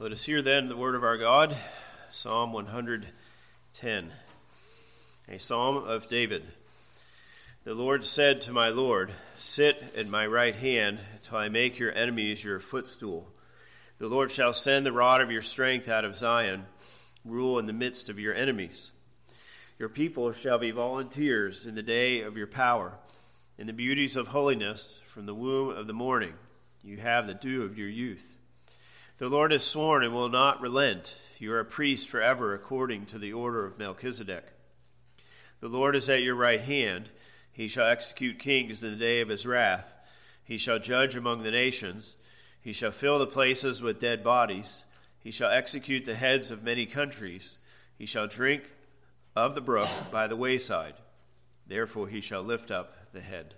Let us hear then the word of our God, Psalm 110, a psalm of David. The Lord said to my Lord, Sit at my right hand till I make your enemies your footstool. The Lord shall send the rod of your strength out of Zion, rule in the midst of your enemies. Your people shall be volunteers in the day of your power. In the beauties of holiness, from the womb of the morning, you have the dew of your youth. The Lord has sworn and will not relent. You are a priest forever according to the order of Melchizedek. The Lord is at your right hand. He shall execute kings in the day of his wrath. He shall judge among the nations. He shall fill the places with dead bodies. He shall execute the heads of many countries. He shall drink of the brook by the wayside. Therefore he shall lift up the head.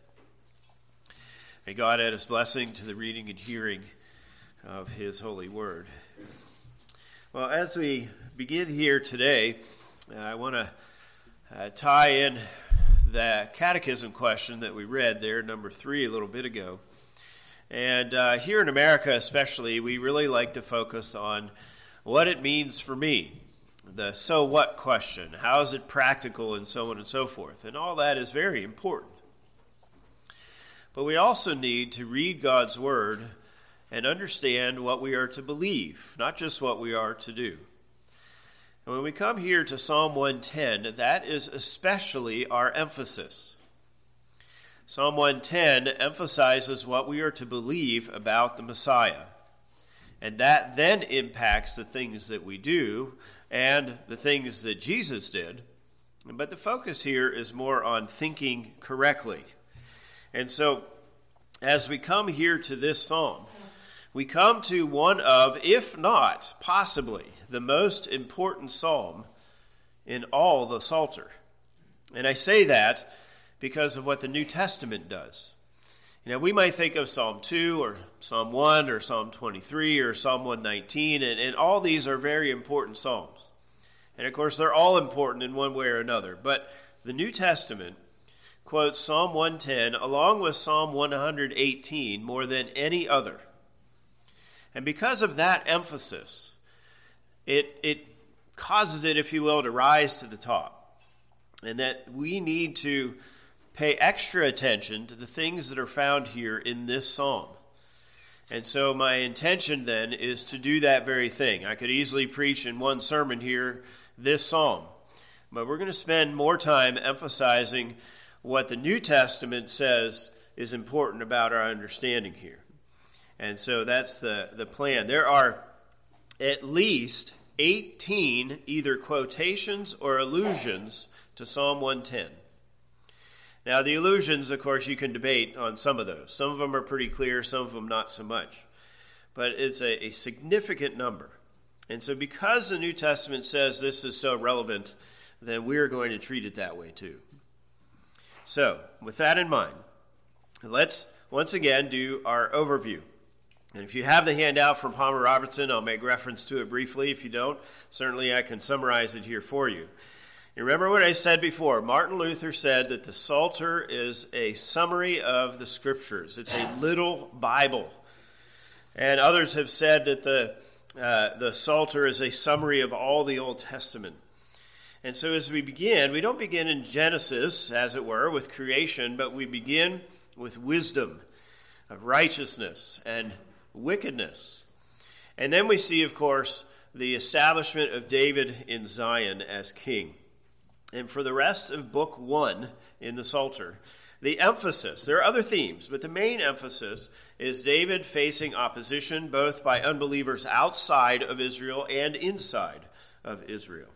May God add his blessing to the reading and hearing of His holy word. Well, as we begin here today, uh, I want to uh, tie in the catechism question that we read there, number three, a little bit ago. And uh, here in America, especially, we really like to focus on what it means for me. The so what question. How is it practical, and so on and so forth. And all that is very important. But we also need to read God's Word and understand what we are to believe, not just what we are to do. And when we come here to Psalm 110, that is especially our emphasis. Psalm 110 emphasizes what we are to believe about the Messiah. And that then impacts the things that we do and the things that Jesus did. But the focus here is more on thinking correctly. And so, as we come here to this psalm, we come to one of, if not possibly, the most important psalm in all the Psalter. And I say that because of what the New Testament does. You know, we might think of Psalm 2 or Psalm 1 or Psalm 23 or Psalm 119, and, and all these are very important psalms. And of course, they're all important in one way or another. But the New Testament quotes Psalm 110 along with Psalm 118 more than any other. And because of that emphasis, it, it causes it, if you will, to rise to the top. And that we need to pay extra attention to the things that are found here in this psalm. And so, my intention then is to do that very thing. I could easily preach in one sermon here this psalm, but we're going to spend more time emphasizing what the New Testament says is important about our understanding here. And so that's the, the plan. There are at least 18 either quotations or allusions to Psalm 110. Now, the allusions, of course, you can debate on some of those. Some of them are pretty clear, some of them not so much. But it's a, a significant number. And so, because the New Testament says this is so relevant, then we're going to treat it that way too. So, with that in mind, let's once again do our overview. And if you have the handout from Palmer Robertson, I'll make reference to it briefly. If you don't, certainly I can summarize it here for you. You remember what I said before? Martin Luther said that the Psalter is a summary of the Scriptures, it's a little Bible. And others have said that the, uh, the Psalter is a summary of all the Old Testament. And so as we begin, we don't begin in Genesis, as it were, with creation, but we begin with wisdom, of righteousness, and wickedness. And then we see, of course, the establishment of David in Zion as king. And for the rest of book one in the Psalter, the emphasis, there are other themes, but the main emphasis is David facing opposition both by unbelievers outside of Israel and inside of Israel.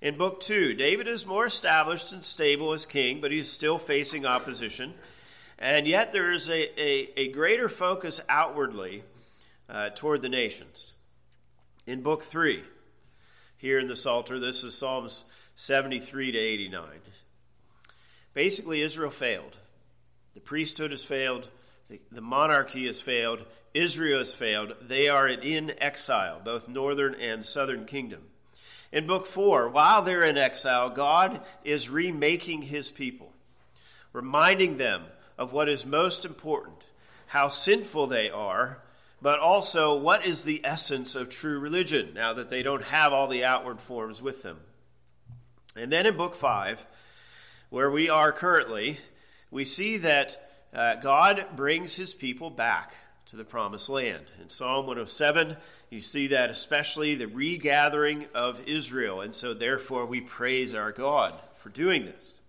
In book two, David is more established and stable as king, but he's still facing opposition. And yet there is a, a, a greater focus outwardly uh, toward the nations. In Book 3, here in the Psalter, this is Psalms 73 to 89. Basically, Israel failed. The priesthood has failed, the, the monarchy has failed, Israel has failed. They are in exile, both northern and southern kingdom. In Book 4, while they're in exile, God is remaking his people, reminding them of what is most important how sinful they are, but also what is the essence of true religion now that they don't have all the outward forms with them. And then in Book 5, where we are currently, we see that uh, God brings his people back to the promised land. In Psalm 107, you see that especially the regathering of Israel. And so, therefore, we praise our God for doing this.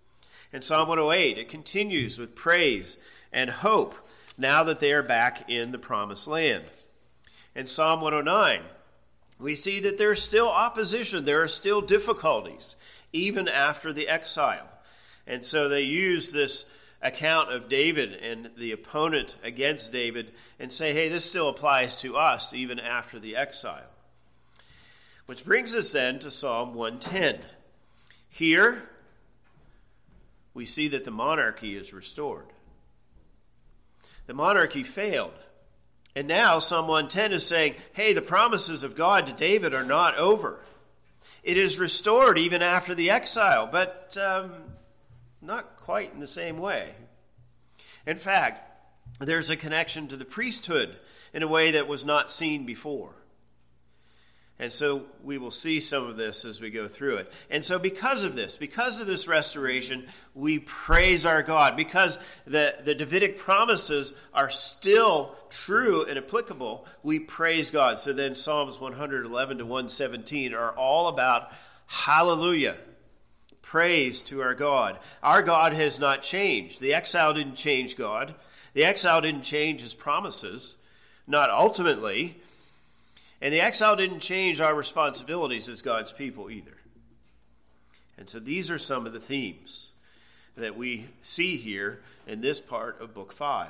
In Psalm 108, it continues with praise and hope now that they are back in the promised land. In Psalm 109, we see that there's still opposition, there are still difficulties, even after the exile. And so they use this account of David and the opponent against David and say, hey, this still applies to us even after the exile. Which brings us then to Psalm 110. Here, we see that the monarchy is restored. The monarchy failed. And now Psalm 110 is saying, hey, the promises of God to David are not over. It is restored even after the exile, but um, not quite in the same way. In fact, there's a connection to the priesthood in a way that was not seen before. And so we will see some of this as we go through it. And so, because of this, because of this restoration, we praise our God. Because the, the Davidic promises are still true and applicable, we praise God. So then, Psalms 111 to 117 are all about hallelujah. Praise to our God. Our God has not changed. The exile didn't change God. The exile didn't change his promises, not ultimately. And the exile didn't change our responsibilities as God's people either. And so these are some of the themes that we see here in this part of Book 5.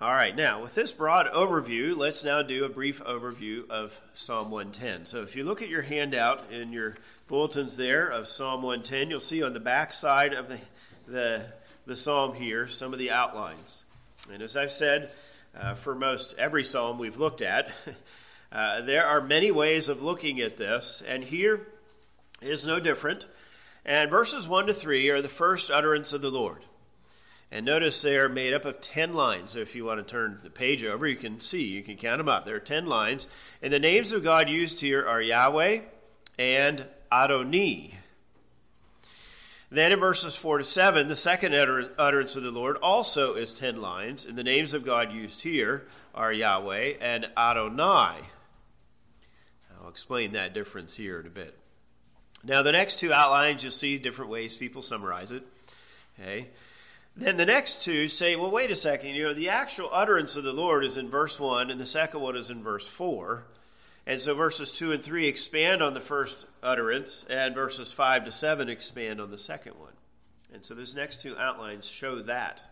All right, now with this broad overview, let's now do a brief overview of Psalm 110. So if you look at your handout in your bulletins there of Psalm 110, you'll see on the back side of the, the, the psalm here some of the outlines. And as I've said, uh, for most every psalm we've looked at. Uh, there are many ways of looking at this, and here is no different. And verses 1 to 3 are the first utterance of the Lord. And notice they are made up of 10 lines. So if you want to turn the page over, you can see, you can count them up. There are 10 lines. And the names of God used here are Yahweh and Adoni. Then in verses 4 to 7, the second utterance of the Lord also is 10 lines, and the names of God used here are Yahweh and Adonai. I'll explain that difference here in a bit. Now, the next two outlines, you'll see different ways people summarize it. Okay. Then the next two say, well, wait a second, you know, the actual utterance of the Lord is in verse 1, and the second one is in verse 4. And so verses 2 and 3 expand on the first utterance, and verses 5 to 7 expand on the second one. And so those next two outlines show that.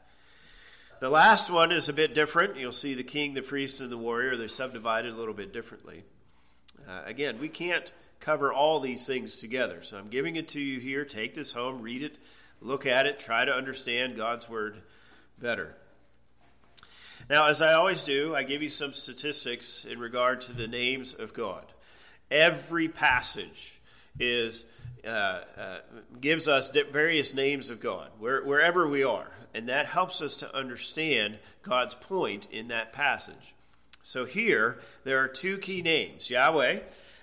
The last one is a bit different. You'll see the king, the priest, and the warrior. They're subdivided a little bit differently. Uh, again, we can't cover all these things together. So I'm giving it to you here. Take this home, read it, look at it, try to understand God's word better. Now, as I always do, I give you some statistics in regard to the names of God. Every passage is uh, uh, gives us various names of God where, wherever we are, and that helps us to understand God's point in that passage. So here there are two key names: Yahweh,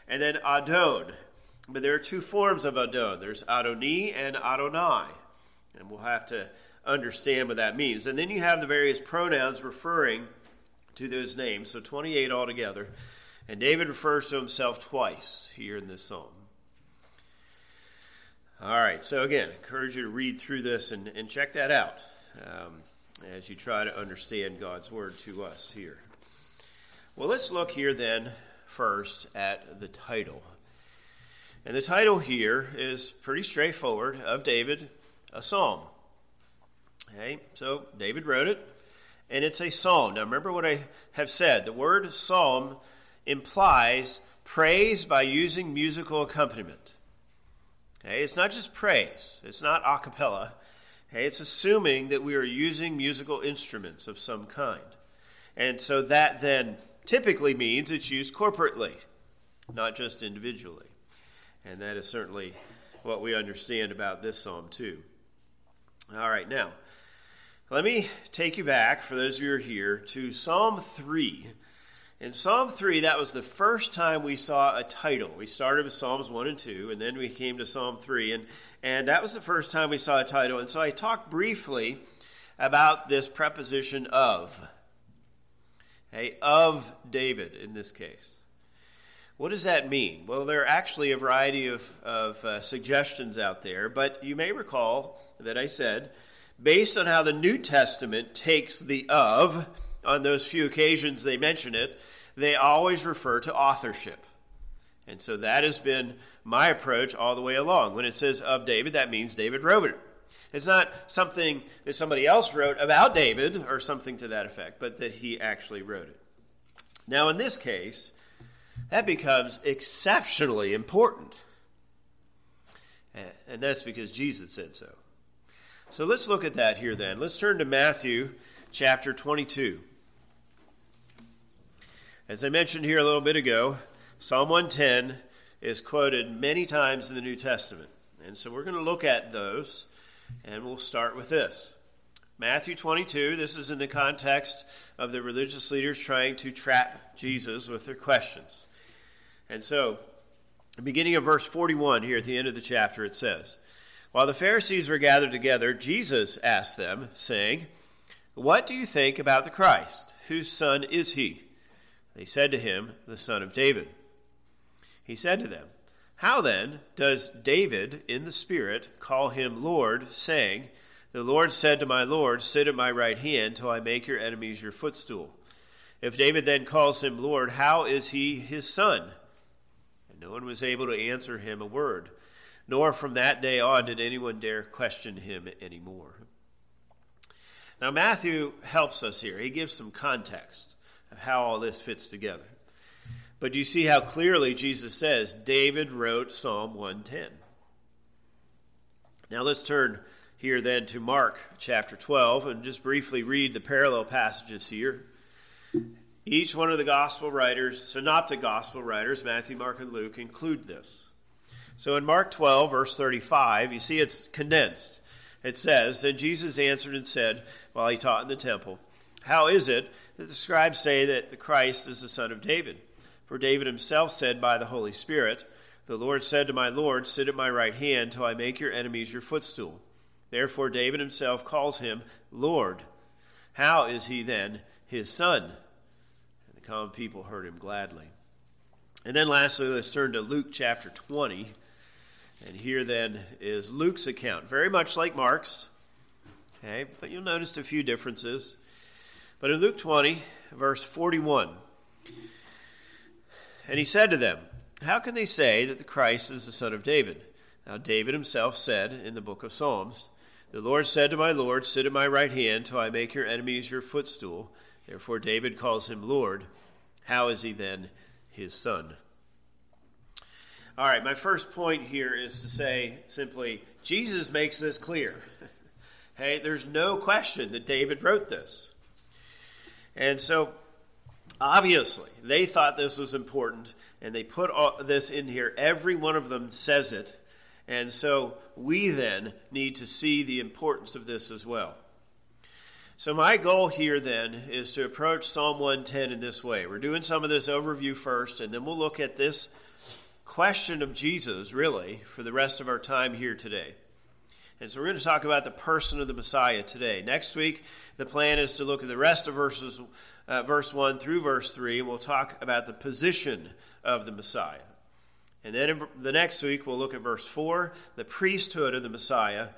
and then Adon. But there are two forms of Adon. There's Adoni and Adonai, and we'll have to understand what that means. And then you have the various pronouns referring to those names, so 28 altogether. And David refers to himself twice here in this psalm. All right, so again, I encourage you to read through this and, and check that out um, as you try to understand God's word to us here. Well, let's look here then first at the title. And the title here is pretty straightforward of David, a psalm. Okay, so David wrote it, and it's a psalm. Now remember what I have said. The word psalm implies praise by using musical accompaniment. Okay, it's not just praise, it's not a cappella. Okay, it's assuming that we are using musical instruments of some kind. And so that then typically means it's used corporately, not just individually. And that is certainly what we understand about this psalm, too. All right, now, Let me take you back, for those of you who are here, to Psalm 3. In Psalm 3, that was the first time we saw a title. We started with Psalms 1 and 2, and then we came to Psalm 3, and, and that was the first time we saw a title. And so I talked briefly about this preposition of. Okay, of David in this case. What does that mean? Well, there are actually a variety of, of uh, suggestions out there, but you may recall that I said, based on how the New Testament takes the of, on those few occasions they mention it, they always refer to authorship. And so that has been my approach all the way along. When it says of David, that means David wrote it. It's not something that somebody else wrote about David or something to that effect, but that he actually wrote it. Now, in this case, that becomes exceptionally important. And that's because Jesus said so. So let's look at that here then. Let's turn to Matthew chapter 22. As I mentioned here a little bit ago, Psalm 110 is quoted many times in the New Testament. And so we're going to look at those, and we'll start with this. Matthew 22, this is in the context of the religious leaders trying to trap Jesus with their questions. And so, beginning of verse 41 here at the end of the chapter, it says, While the Pharisees were gathered together, Jesus asked them, saying, What do you think about the Christ? Whose son is he? They said to him, The son of David. He said to them, How then does David in the Spirit call him Lord, saying, The Lord said to my Lord, Sit at my right hand till I make your enemies your footstool? If David then calls him Lord, how is he his son? And no one was able to answer him a word, nor from that day on did anyone dare question him anymore. Now, Matthew helps us here. He gives some context of how all this fits together. But you see how clearly Jesus says David wrote Psalm 110. Now, let's turn here then to Mark chapter 12 and just briefly read the parallel passages here. Each one of the gospel writers, synoptic gospel writers, Matthew, Mark, and Luke, include this. So in Mark 12, verse 35, you see it's condensed. It says, Then Jesus answered and said, while he taught in the temple, How is it that the scribes say that the Christ is the son of David? For David himself said by the Holy Spirit, The Lord said to my Lord, Sit at my right hand till I make your enemies your footstool. Therefore David himself calls him Lord. How is he then his son? And the common people heard him gladly. And then lastly, let's turn to Luke chapter 20. And here then is Luke's account, very much like Mark's. Okay, but you'll notice a few differences. But in Luke 20, verse 41, and he said to them, How can they say that the Christ is the son of David? Now, David himself said in the book of Psalms, The Lord said to my Lord, Sit at my right hand till I make your enemies your footstool. Therefore, David calls him Lord. How is he then his son? All right, my first point here is to say simply Jesus makes this clear. hey, there's no question that David wrote this. And so, obviously, they thought this was important, and they put all this in here. Every one of them says it. And so, we then need to see the importance of this as well. So, my goal here then is to approach Psalm 110 in this way. We're doing some of this overview first, and then we'll look at this question of Jesus, really, for the rest of our time here today. And so, we're going to talk about the person of the Messiah today. Next week, the plan is to look at the rest of verses, uh, verse 1 through verse 3, and we'll talk about the position of the Messiah. And then the next week, we'll look at verse 4, the priesthood of the Messiah.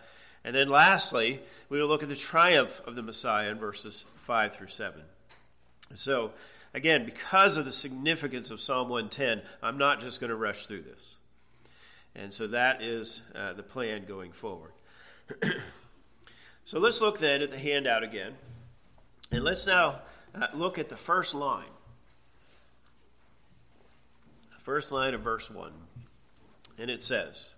And then lastly, we will look at the triumph of the Messiah in verses 5 through 7. So, again, because of the significance of Psalm 110, I'm not just going to rush through this. And so that is uh, the plan going forward. so let's look then at the handout again. And let's now uh, look at the first line. First line of verse 1. And it says,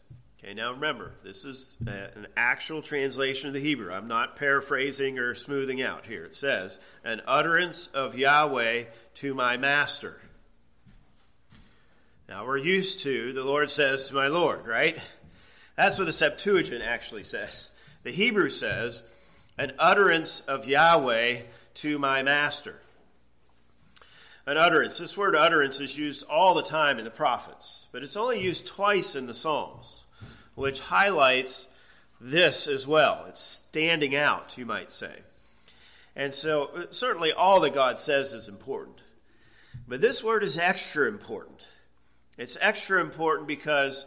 Okay, now remember, this is a, an actual translation of the Hebrew. I'm not paraphrasing or smoothing out here. It says, An utterance of Yahweh to my master. Now we're used to the Lord says to my Lord, right? That's what the Septuagint actually says. The Hebrew says, an utterance of Yahweh to my master. An utterance. This word utterance is used all the time in the prophets, but it's only used twice in the Psalms, which highlights this as well. It's standing out, you might say. And so, uh, certainly, all that God says is important. But this word is extra important. It's extra important because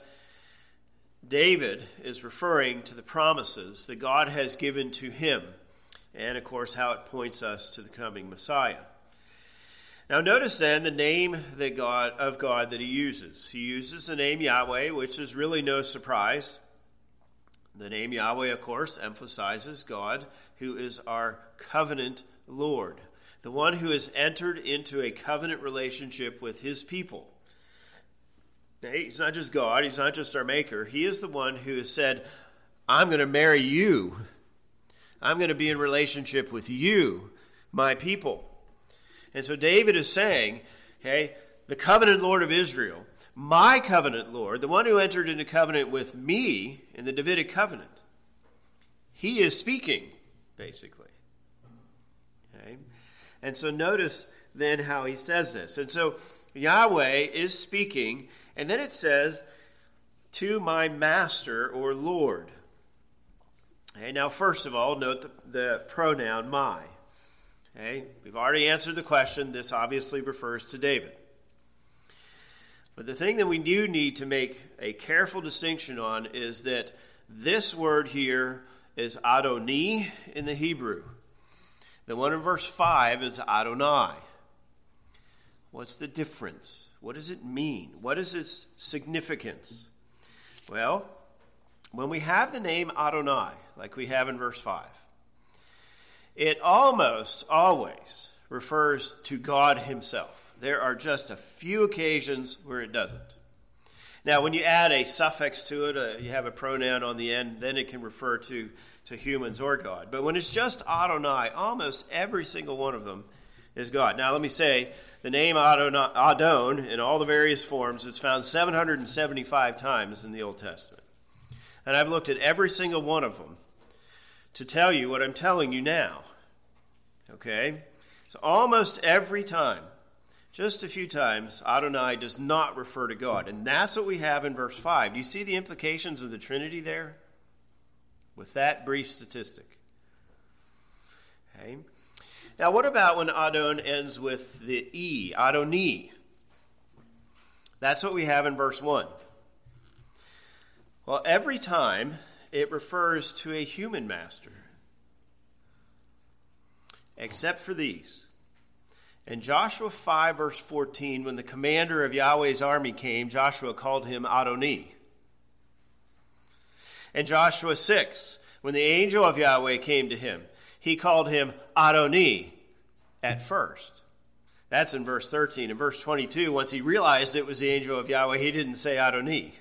David is referring to the promises that God has given to him, and of course, how it points us to the coming Messiah. Now, notice then the name that God, of God that he uses. He uses the name Yahweh, which is really no surprise. The name Yahweh, of course, emphasizes God, who is our covenant Lord, the one who has entered into a covenant relationship with his people. Now, he's not just God, he's not just our maker. He is the one who has said, I'm going to marry you. I'm going to be in relationship with you, my people. And so David is saying, okay, the covenant Lord of Israel my covenant Lord, the one who entered into covenant with me in the Davidic covenant, he is speaking, basically. Okay? And so notice then how he says this. And so Yahweh is speaking, and then it says, to my master or Lord. Okay, now, first of all, note the, the pronoun my. Okay, we've already answered the question. This obviously refers to David. But the thing that we do need to make a careful distinction on is that this word here is Adoni in the Hebrew. The one in verse 5 is Adonai. What's the difference? What does it mean? What is its significance? Well, when we have the name Adonai, like we have in verse 5, it almost always refers to God Himself. There are just a few occasions where it doesn't. Now, when you add a suffix to it, uh, you have a pronoun on the end, then it can refer to, to humans or God. But when it's just Adonai, almost every single one of them is God. Now, let me say the name Adonai, Adon in all the various forms is found 775 times in the Old Testament. And I've looked at every single one of them to tell you what I'm telling you now. Okay? So almost every time just a few times, Adonai does not refer to God. And that's what we have in verse 5. Do you see the implications of the Trinity there? With that brief statistic. Okay. Now, what about when Adon ends with the E, Adoni? That's what we have in verse 1. Well, every time it refers to a human master, except for these. In Joshua 5, verse 14, when the commander of Yahweh's army came, Joshua called him Adoni. In Joshua 6, when the angel of Yahweh came to him, he called him Adoni at first. That's in verse 13. In verse 22, once he realized it was the angel of Yahweh, he didn't say Adoni.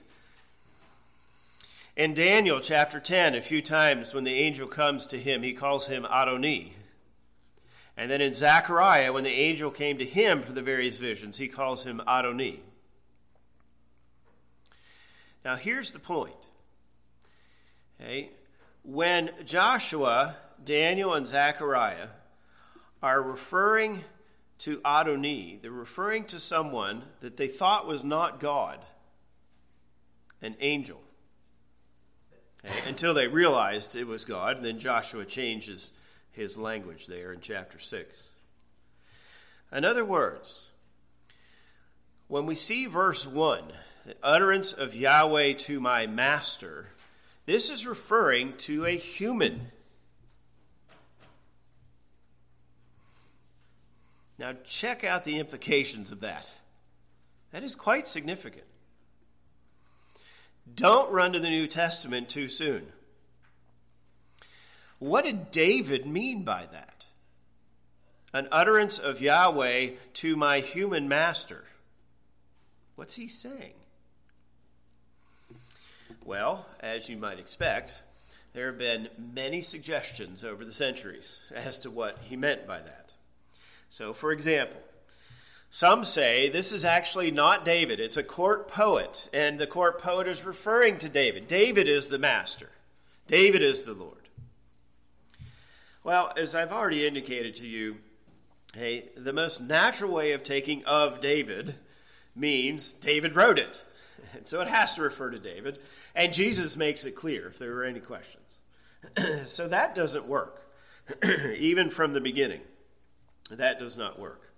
In Daniel chapter 10, a few times when the angel comes to him, he calls him Adoni. And then in Zechariah, when the angel came to him for the various visions, he calls him Adoni. Now, here's the point. Okay? When Joshua, Daniel, and Zechariah are referring to Adoni, they're referring to someone that they thought was not God, an angel. Okay? Until they realized it was God, and then Joshua changes his language there in chapter 6. In other words, when we see verse 1, the utterance of Yahweh to my master, this is referring to a human. Now, check out the implications of that. That is quite significant. Don't run to the New Testament too soon. What did David mean by that? An utterance of Yahweh to my human master. What's he saying? Well, as you might expect, there have been many suggestions over the centuries as to what he meant by that. So, for example, some say this is actually not David, it's a court poet, and the court poet is referring to David. David is the master, David is the Lord. Well, as I've already indicated to you, hey, the most natural way of taking of David means David wrote it. And so it has to refer to David. And Jesus makes it clear if there were any questions. so that doesn't work, even from the beginning. That does not work.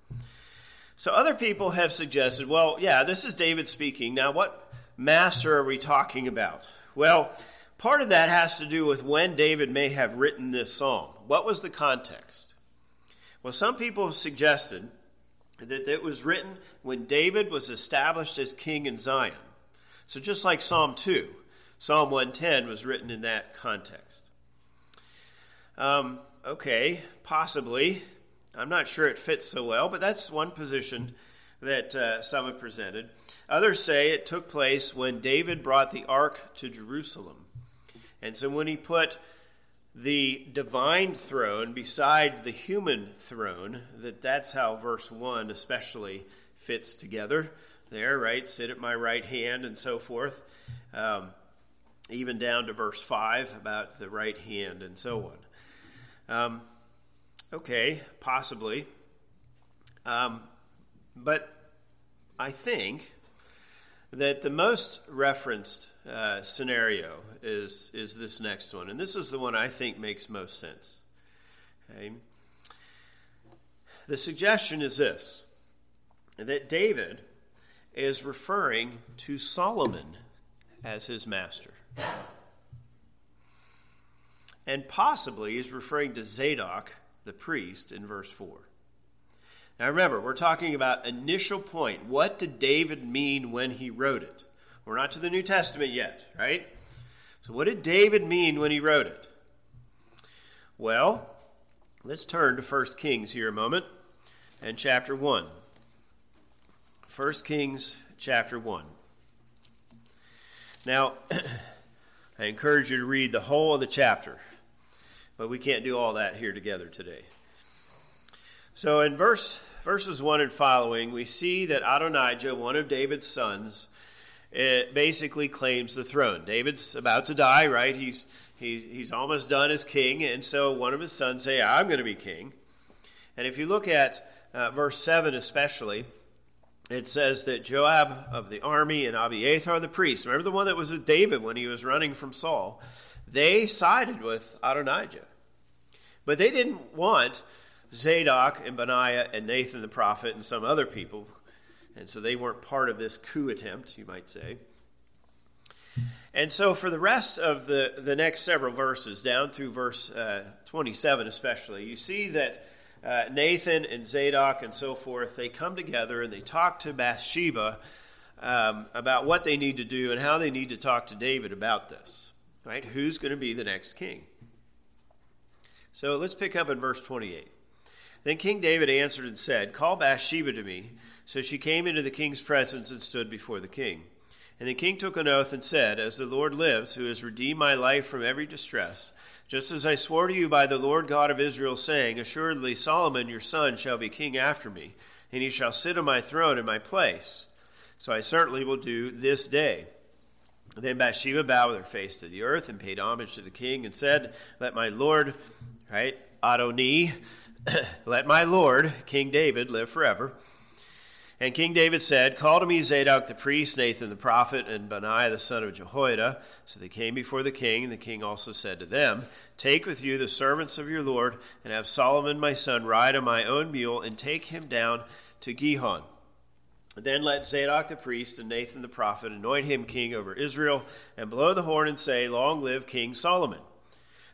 So other people have suggested, well, yeah, this is David speaking. Now, what master are we talking about? Well, part of that has to do with when David may have written this psalm. What was the context? Well, some people have suggested that it was written when David was established as king in Zion. So just like Psalm 2, Psalm 110 was written in that context. Um, okay, possibly. I'm not sure it fits so well, but that's one position that uh, some have presented. Others say it took place when David brought the ark to Jerusalem. And so when he put the divine throne beside the human throne, that that's how verse 1 especially fits together there, right? Sit at my right hand and so forth. Um, even down to verse 5 about the right hand and so on. Um, okay, possibly. Um, but I think that the most referenced uh, scenario is, is this next one. And this is the one I think makes most sense. Okay? The suggestion is this that David is referring to Solomon as his master. And possibly is referring to Zadok, the priest, in verse 4. Now remember, we're talking about initial point. What did David mean when he wrote it? We're not to the New Testament yet, right? So, what did David mean when he wrote it? Well, let's turn to 1 Kings here a moment and chapter 1. 1 Kings chapter 1. Now, I encourage you to read the whole of the chapter, but we can't do all that here together today. So, in verse verses 1 and following, we see that Adonijah, one of David's sons, it basically claims the throne. David's about to die, right? He's, he's, he's almost done as king, and so one of his sons say, I'm going to be king. And if you look at uh, verse 7 especially, it says that Joab of the army and Abiathar the priest, remember the one that was with David when he was running from Saul, they sided with Adonijah. But they didn't want Zadok and Benaiah and Nathan the prophet and some other people, and so they weren't part of this coup attempt, you might say. And so, for the rest of the, the next several verses, down through verse uh, 27 especially, you see that uh, Nathan and Zadok and so forth, they come together and they talk to Bathsheba um, about what they need to do and how they need to talk to David about this. Right? Who's going to be the next king? So let's pick up in verse 28. Then King David answered and said, Call Bathsheba to me. So she came into the king's presence and stood before the king. And the king took an oath and said, As the Lord lives, who has redeemed my life from every distress, just as I swore to you by the Lord God of Israel, saying, Assuredly Solomon your son shall be king after me, and he shall sit on my throne in my place. So I certainly will do this day. Then Bathsheba bowed her face to the earth and paid homage to the king and said, Let my Lord, right, Adoni, let my Lord, King David, live forever. And King David said, Call to me Zadok the priest, Nathan the prophet, and Benaiah the son of Jehoiada. So they came before the king, and the king also said to them, Take with you the servants of your Lord, and have Solomon my son ride on my own mule, and take him down to Gihon. Then let Zadok the priest and Nathan the prophet anoint him king over Israel, and blow the horn and say, Long live King Solomon.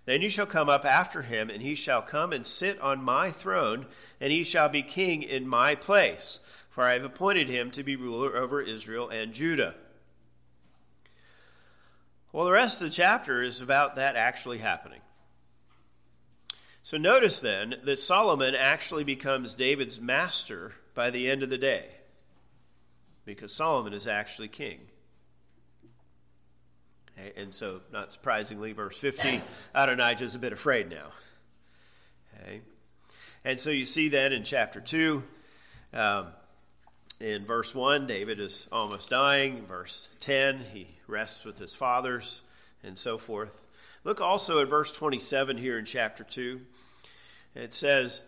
Then you shall come up after him, and he shall come and sit on my throne, and he shall be king in my place for I have appointed him to be ruler over Israel and Judah. Well, the rest of the chapter is about that actually happening. So notice then that Solomon actually becomes David's master by the end of the day, because Solomon is actually king. And so, not surprisingly, verse 50, Adonijah is a bit afraid now. Okay. And so you see that in chapter 2, um, in verse 1, David is almost dying. Verse 10, he rests with his fathers and so forth. Look also at verse 27 here in chapter 2. It says,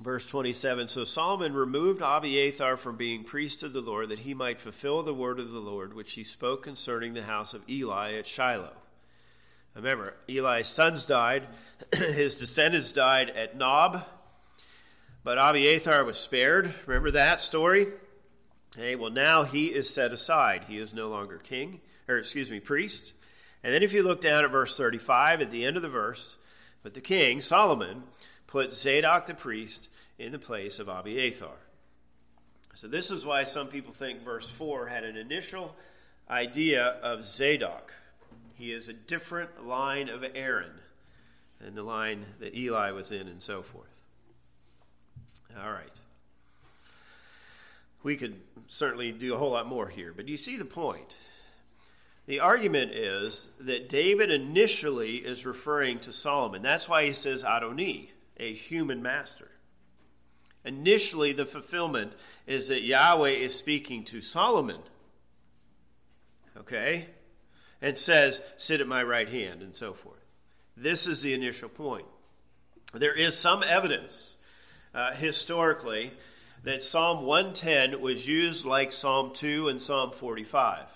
verse 27 So Solomon removed Abiathar from being priest of the Lord, that he might fulfill the word of the Lord, which he spoke concerning the house of Eli at Shiloh. Remember, Eli's sons died, his descendants died at Nob, but Abiathar was spared. Remember that story? Okay, well, now he is set aside. He is no longer king, or excuse me, priest. And then if you look down at verse 35, at the end of the verse, but the king, Solomon, put Zadok the priest in the place of Abiathar. So this is why some people think verse 4 had an initial idea of Zadok. He is a different line of Aaron than the line that Eli was in, and so forth. All right. We could certainly do a whole lot more here, but you see the point. The argument is that David initially is referring to Solomon. That's why he says Adoni, a human master. Initially, the fulfillment is that Yahweh is speaking to Solomon. Okay? And says, Sit at my right hand, and so forth. This is the initial point. There is some evidence uh, historically that Psalm 110 was used like Psalm 2 and Psalm 45.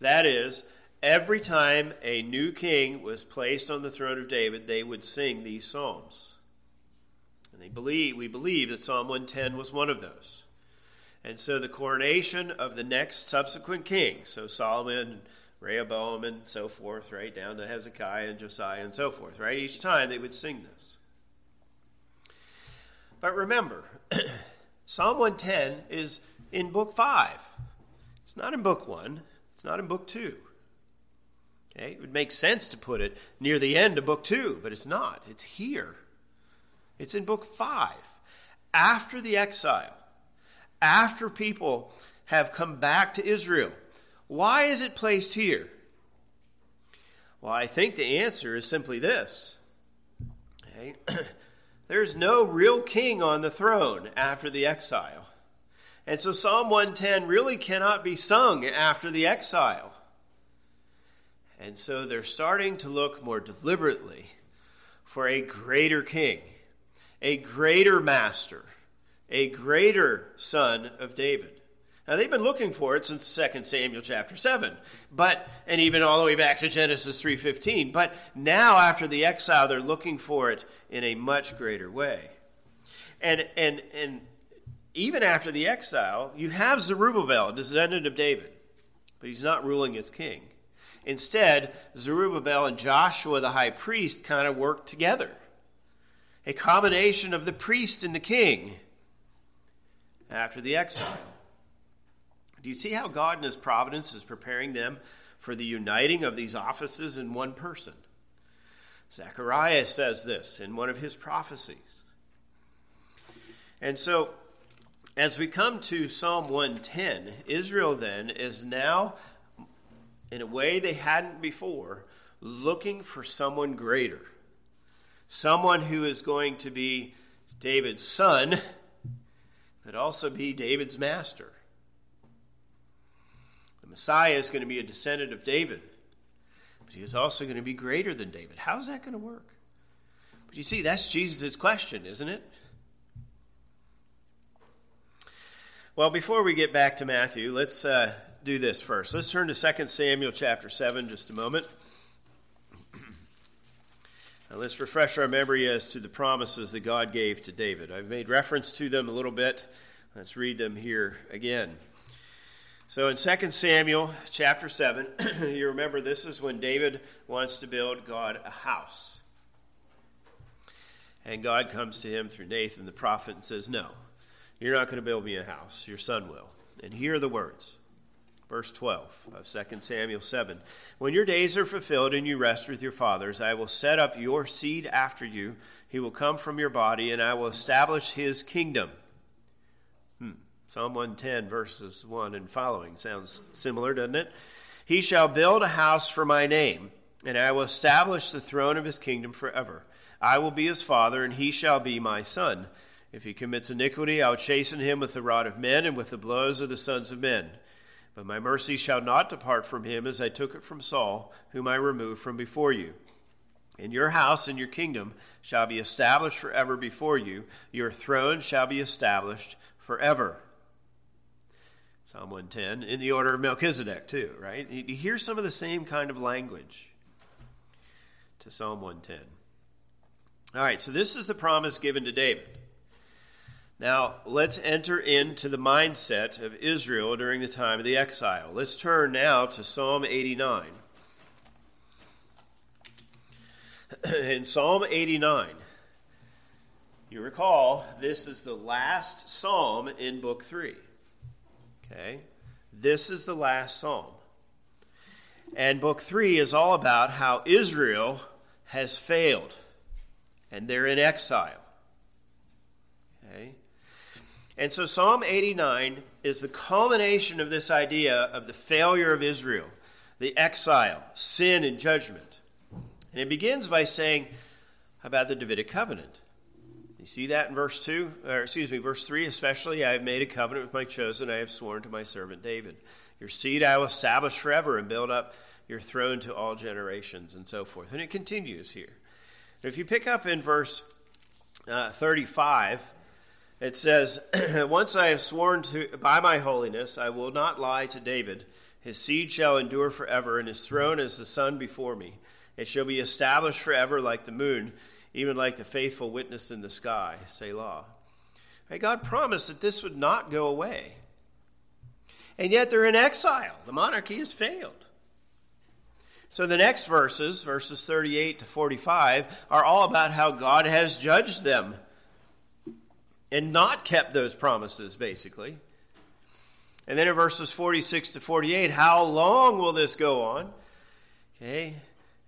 That is, every time a new king was placed on the throne of David, they would sing these psalms. They believe, we believe that Psalm 110 was one of those. And so the coronation of the next subsequent king, so Solomon, Rehoboam, and so forth, right, down to Hezekiah and Josiah and so forth, right? Each time they would sing this. But remember, Psalm 110 is in book 5. It's not in book 1. It's not in book 2. Okay? It would make sense to put it near the end of book 2, but it's not. It's here. It's in book 5. After the exile, after people have come back to Israel. Why is it placed here? Well, I think the answer is simply this. Okay? There's no real king on the throne after the exile. And so Psalm 110 really cannot be sung after the exile. And so they're starting to look more deliberately for a greater king, a greater master, a greater son of David. Now they've been looking for it since 2 Samuel chapter 7, but and even all the way back to Genesis 3:15, but now after the exile they're looking for it in a much greater way. And and and even after the exile, you have Zerubbabel, descendant of David, but he's not ruling as king. Instead, Zerubbabel and Joshua the high priest kind of work together. A combination of the priest and the king after the exile. Do you see how God in His providence is preparing them for the uniting of these offices in one person? Zechariah says this in one of his prophecies. And so, as we come to Psalm 110, Israel then is now, in a way they hadn't before, looking for someone greater. Someone who is going to be David's son, but also be David's master. The Messiah is going to be a descendant of David, but he is also going to be greater than David. How's that going to work? But you see, that's Jesus' question, isn't it? Well, before we get back to Matthew, let's uh, do this first. Let's turn to 2 Samuel chapter 7 just a moment. Now let's refresh our memory as to the promises that God gave to David. I've made reference to them a little bit. Let's read them here again. So in 2 Samuel chapter 7, you remember this is when David wants to build God a house. And God comes to him through Nathan the prophet and says, No, you're not going to build me a house. Your son will. And here are the words. Verse 12 of 2 Samuel 7. When your days are fulfilled and you rest with your fathers, I will set up your seed after you. He will come from your body, and I will establish his kingdom. Hmm. Psalm 110, verses 1 and following. Sounds similar, doesn't it? He shall build a house for my name, and I will establish the throne of his kingdom forever. I will be his father, and he shall be my son. If he commits iniquity, I will chasten him with the rod of men and with the blows of the sons of men. But my mercy shall not depart from him as I took it from Saul, whom I removed from before you. And your house and your kingdom shall be established forever before you. Your throne shall be established forever. Psalm 110, in the order of Melchizedek, too, right? You hear some of the same kind of language to Psalm 110. All right, so this is the promise given to David. Now, let's enter into the mindset of Israel during the time of the exile. Let's turn now to Psalm 89. In Psalm 89, you recall this is the last psalm in Book 3. Okay? This is the last psalm. And Book 3 is all about how Israel has failed and they're in exile. And so Psalm 89 is the culmination of this idea of the failure of Israel, the exile, sin, and judgment. And it begins by saying about the Davidic covenant. You see that in verse 2, or excuse me, verse 3 especially. I have made a covenant with my chosen, I have sworn to my servant David. Your seed I will establish forever and build up your throne to all generations, and so forth. And it continues here. If you pick up in verse uh, 35, it says, Once I have sworn to, by my holiness, I will not lie to David. His seed shall endure forever, and his throne is the sun before me. It shall be established forever like the moon, even like the faithful witness in the sky. Selah. Right, God promised that this would not go away. And yet they're in exile. The monarchy has failed. So the next verses, verses 38 to 45, are all about how God has judged them and not kept those promises, basically. And then in verses 46 to 48, how long will this go on? Okay.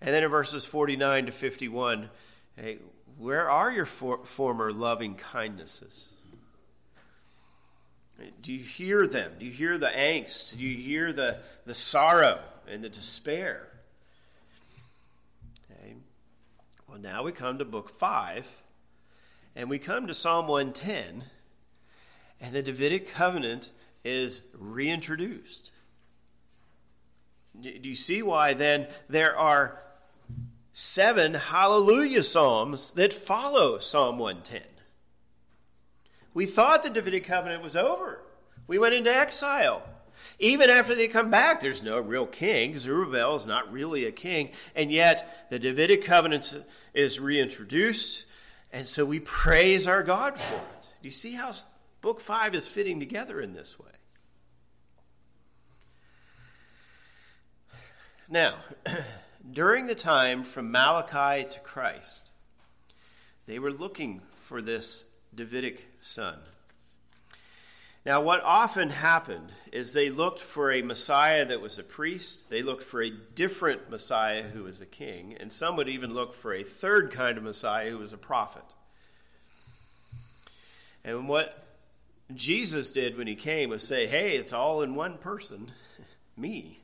And then in verses 49 to 51, hey, where are your for- former loving kindnesses? Do you hear them? Do you hear the angst? Do you hear the, the sorrow and the despair? Okay. Well, now we come to book 5, and we come to Psalm 110, and the Davidic covenant is reintroduced. Do you see why then there are seven hallelujah psalms that follow Psalm 110? We thought the Davidic covenant was over. We went into exile. Even after they come back, there's no real king. Zerubbabel is not really a king. And yet, the Davidic covenant is reintroduced. And so we praise our God for it. Do you see how Book 5 is fitting together in this way? Now, during the time from Malachi to Christ, they were looking for this Davidic son. Now, what often happened is they looked for a Messiah that was a priest, they looked for a different Messiah who was a king, and some would even look for a third kind of Messiah who was a prophet. And what Jesus did when he came was say, hey, it's all in one person, me.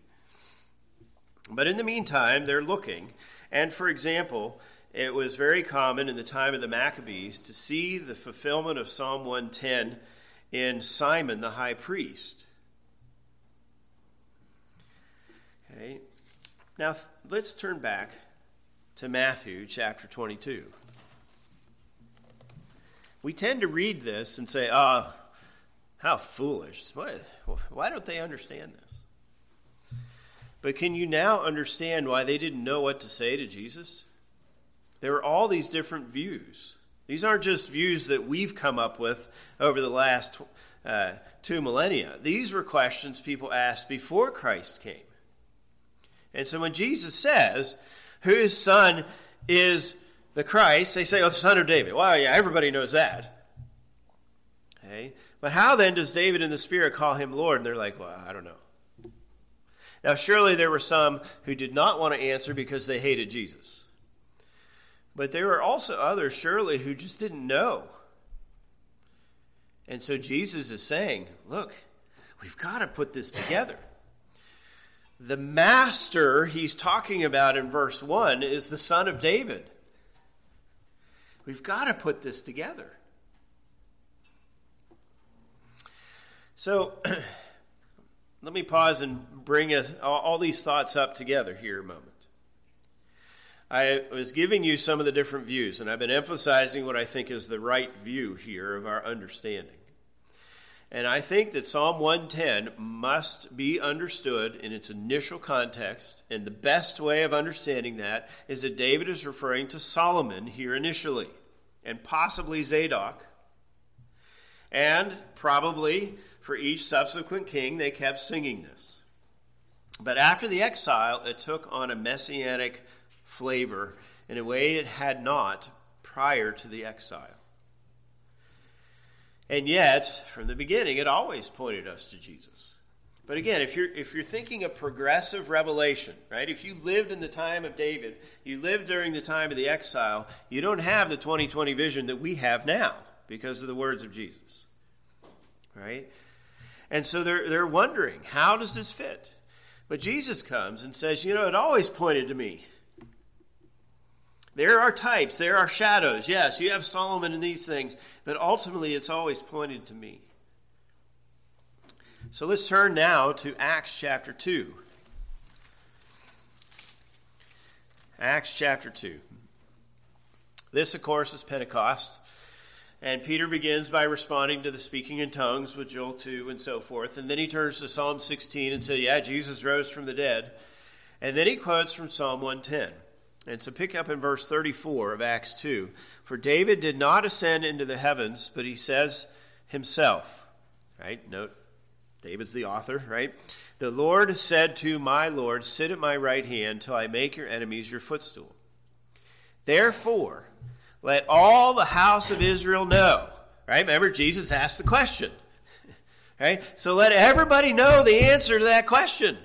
But in the meantime, they're looking. And for example, it was very common in the time of the Maccabees to see the fulfillment of Psalm 110 in Simon the high priest. Okay. Now let's turn back to Matthew chapter 22. We tend to read this and say, ah, oh, how foolish. Why, why don't they understand this? But can you now understand why they didn't know what to say to Jesus? There were all these different views. These aren't just views that we've come up with over the last uh, two millennia. These were questions people asked before Christ came. And so when Jesus says, whose son is the Christ, they say, oh, the son of David. Well, yeah, everybody knows that. Okay. But how then does David in the Spirit call him Lord? And they're like, well, I don't know. Now, surely there were some who did not want to answer because they hated Jesus. But there were also others, surely, who just didn't know. And so Jesus is saying, look, we've got to put this together. The master he's talking about in verse 1 is the son of David. We've got to put this together. So let me pause and bring all these thoughts up together here a moment. I was giving you some of the different views, and I've been emphasizing what I think is the right view here of our understanding. And I think that Psalm 110 must be understood in its initial context, and the best way of understanding that is that David is referring to Solomon here initially, and possibly Zadok. And probably for each subsequent king, they kept singing this. But after the exile, it took on a messianic flavor in a way it had not prior to the exile. And yet, from the beginning, it always pointed us to Jesus. But again, if you're if you're thinking of progressive revelation, right? If you lived in the time of David, you lived during the time of the exile, you don't have the 2020 vision that we have now because of the words of Jesus. Right? And so they're they're wondering, how does this fit? But Jesus comes and says, you know, it always pointed to me. There are types, there are shadows. Yes, you have Solomon and these things, but ultimately it's always pointed to me. So let's turn now to Acts chapter 2. Acts chapter 2. This, of course, is Pentecost. And Peter begins by responding to the speaking in tongues with Joel 2 and so forth. And then he turns to Psalm 16 and says, Yeah, Jesus rose from the dead. And then he quotes from Psalm 110. And so pick up in verse 34 of Acts 2. For David did not ascend into the heavens, but he says himself, right? Note, David's the author, right? The Lord said to my Lord, Sit at my right hand till I make your enemies your footstool. Therefore, let all the house of Israel know. Right? Remember, Jesus asked the question. Right? So let everybody know the answer to that question.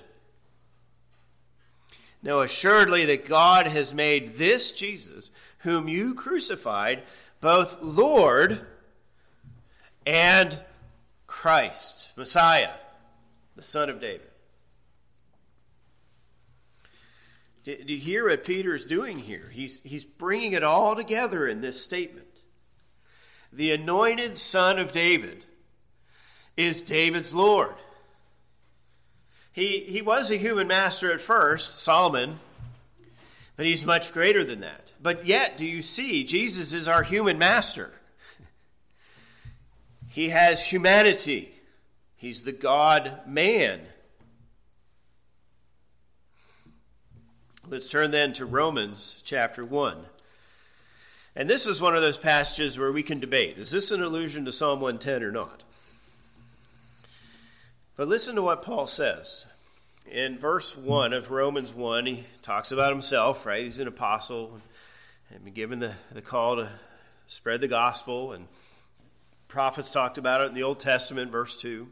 Know assuredly that God has made this Jesus, whom you crucified, both Lord and Christ, Messiah, the Son of David. Do, you hear what Peter is doing here? He's, he's bringing it all together in this statement. The anointed Son of David is David's Lord. He, he was a human master at first, Solomon, but he's much greater than that. But yet, do you see, Jesus is our human master. He has humanity, he's the God man. Let's turn then to Romans chapter 1. And this is one of those passages where we can debate is this an allusion to Psalm 110 or not? But listen to what Paul says. In verse 1 of Romans 1, he talks about himself, right? He's an apostle and been given the, the call to spread the gospel, and prophets talked about it in the Old Testament, verse 2.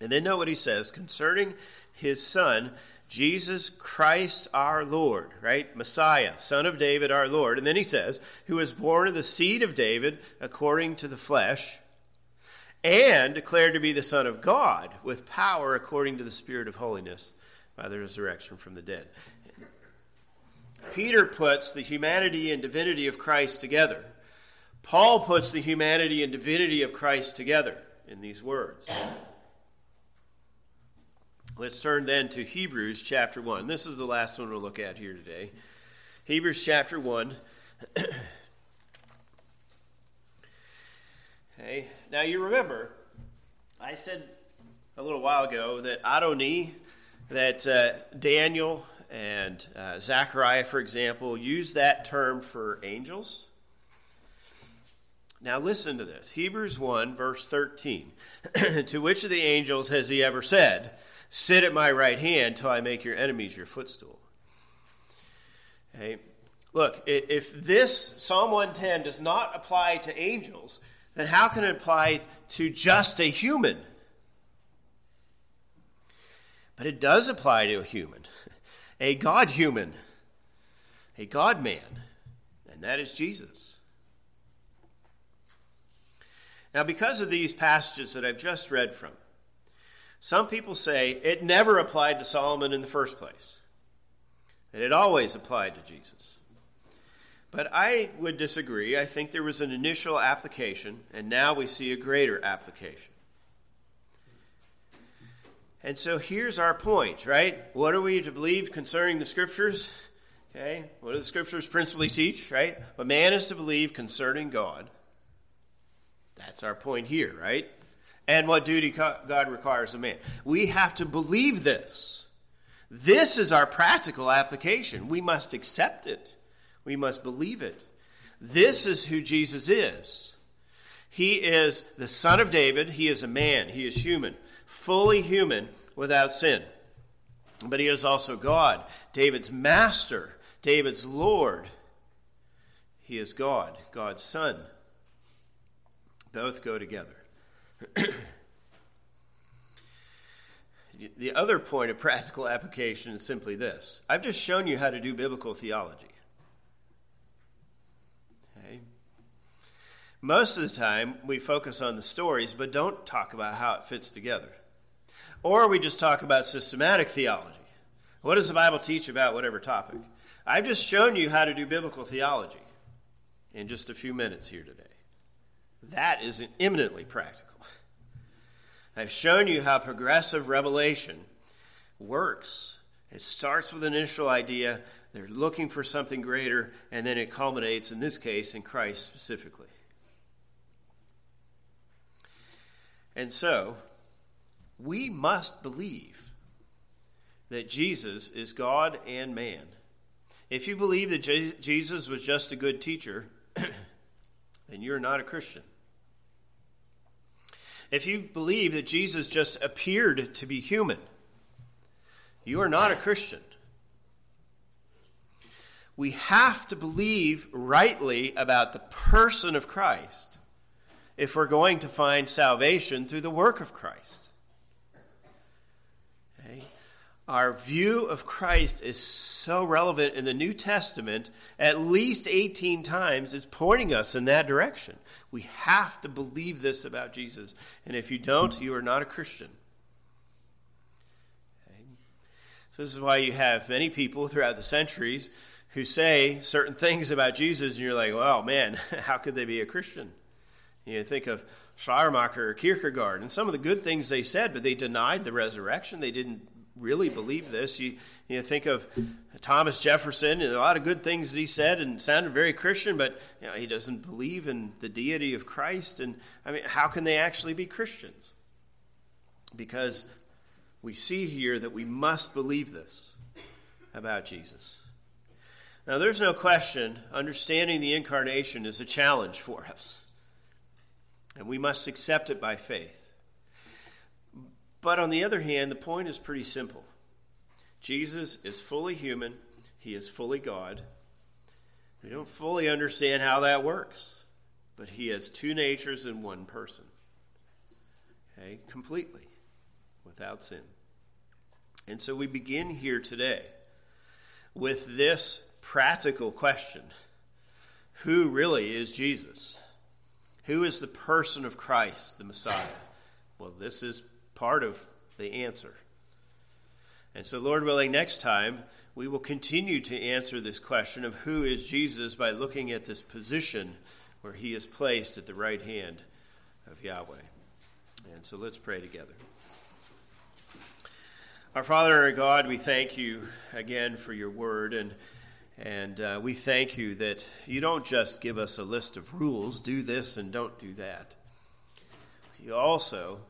And then know what he says concerning his son, Jesus Christ our Lord, right? Messiah, son of David our Lord. And then he says, who was born of the seed of David according to the flesh and declared to be the Son of God with power according to the Spirit of holiness by the resurrection from the dead. Peter puts the humanity and divinity of Christ together. Paul puts the humanity and divinity of Christ together in these words. Let's turn then to Hebrews chapter 1. This is the last one we'll look at here today. Hebrews chapter 1. Okay. Now you remember, I said a little while ago that Adoni, that uh, Daniel and uh, Zechariah, for example, use that term for angels. Now listen to this Hebrews 1, verse 13. to which of the angels has he ever said, Sit at my right hand till I make your enemies your footstool? Okay. Look, if this Psalm 110 does not apply to angels, then how can it apply to just a human? But it does apply to a human, a God human, a God man, and that is Jesus. Now, because of these passages that I've just read from, some people say it never applied to Solomon in the first place, that it always applied to Jesus. But I would disagree. I think there was an initial application, and now we see a greater application. And so here's our point, right? What are we to believe concerning the scriptures? Okay? What do the scriptures principally teach, right? What man is to believe concerning God. That's our point here, right? And what duty God requires of man. We have to believe this. This is our practical application. We must accept it. We must believe it. This is who Jesus is. He is the son of David. He is a man. He is human, fully human without sin. But he is also God, David's master, David's Lord. He is God, God's Son. Both go together. the other point of practical application is simply this I've just shown you how to do biblical theology. Okay? Most of the time, we focus on the stories, but don't talk about how it fits together. Or we just talk about systematic theology. What does the Bible teach about whatever topic? I've just shown you how to do biblical theology in just a few minutes here today. That is eminently practical. I've shown you how progressive revelation works. It starts with an initial idea, they're looking for something greater, and then it culminates, in this case, in Christ specifically. And so, we must believe that Jesus is God and man. If you believe that Je- Jesus was just a good teacher, then you're not a Christian. If you believe that Jesus just appeared to be human, you are not a Christian. We have to believe rightly about the person of Christ if we're going to find salvation through the work of Christ. Okay? Our view of Christ is so relevant in the New Testament, at least 18 times, it's pointing us in that direction. We have to believe this about Jesus. And if you don't, you are not a Christian. Okay? So, this is why you have many people throughout the centuries who say certain things about Jesus, and you're like, well, man, how could they be a Christian? You think of Schleiermacher or Kierkegaard and some of the good things they said, but they denied the resurrection. They didn't really believe this. You, you think of Thomas Jefferson and a lot of good things that he said and sounded very Christian, but you know, he doesn't believe in the deity of Christ. And I mean, how can they actually be Christians? Because we see here that we must believe this about Jesus. Now, there's no question, understanding the incarnation is a challenge for us, and we must accept it by faith. But on the other hand, the point is pretty simple Jesus is fully human, he is fully God. We don't fully understand how that works, but he has two natures in one person. Okay, completely, without sin. And so we begin here today with this practical question Who really is Jesus? Who is the person of Christ, the Messiah? Well, this is part of the answer. And so, Lord willing, next time we will continue to answer this question of who is Jesus by looking at this position where he is placed at the right hand of Yahweh. And so let's pray together. Our Father our God, we thank you again for your word, and, and uh, we thank you that you don't just give us a list of rules, do this and don't do that. You also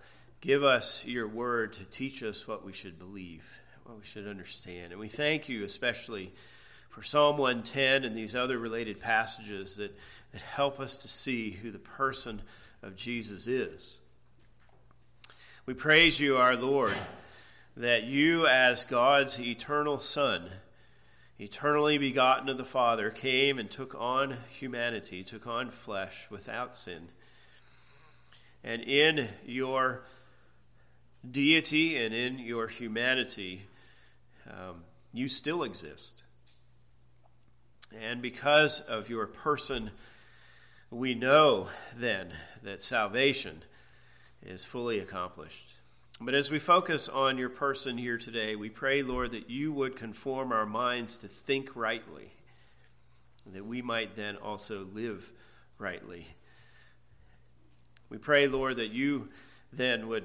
Give us your word to teach us what we should believe, what we should understand. And we thank you especially for Psalm 110 and these other related passages that, that help us to see who the person of Jesus is. We praise you, our Lord, that you, as God's eternal Son, eternally begotten of the Father, came and took on humanity, took on flesh without sin. And in your deity and in your humanity, um, you still exist. And because of your person, we know then that salvation is fully accomplished. But as we focus on your person here today, we pray, Lord, that you would conform our minds to think rightly, that we might then also live rightly. We pray, Lord, that you then would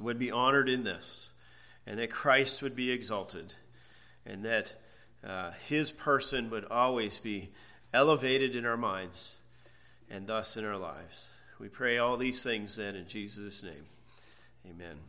would be honored in this, and that Christ would be exalted, and that uh, his person would always be elevated in our minds and thus in our lives. We pray all these things then in Jesus' name. Amen.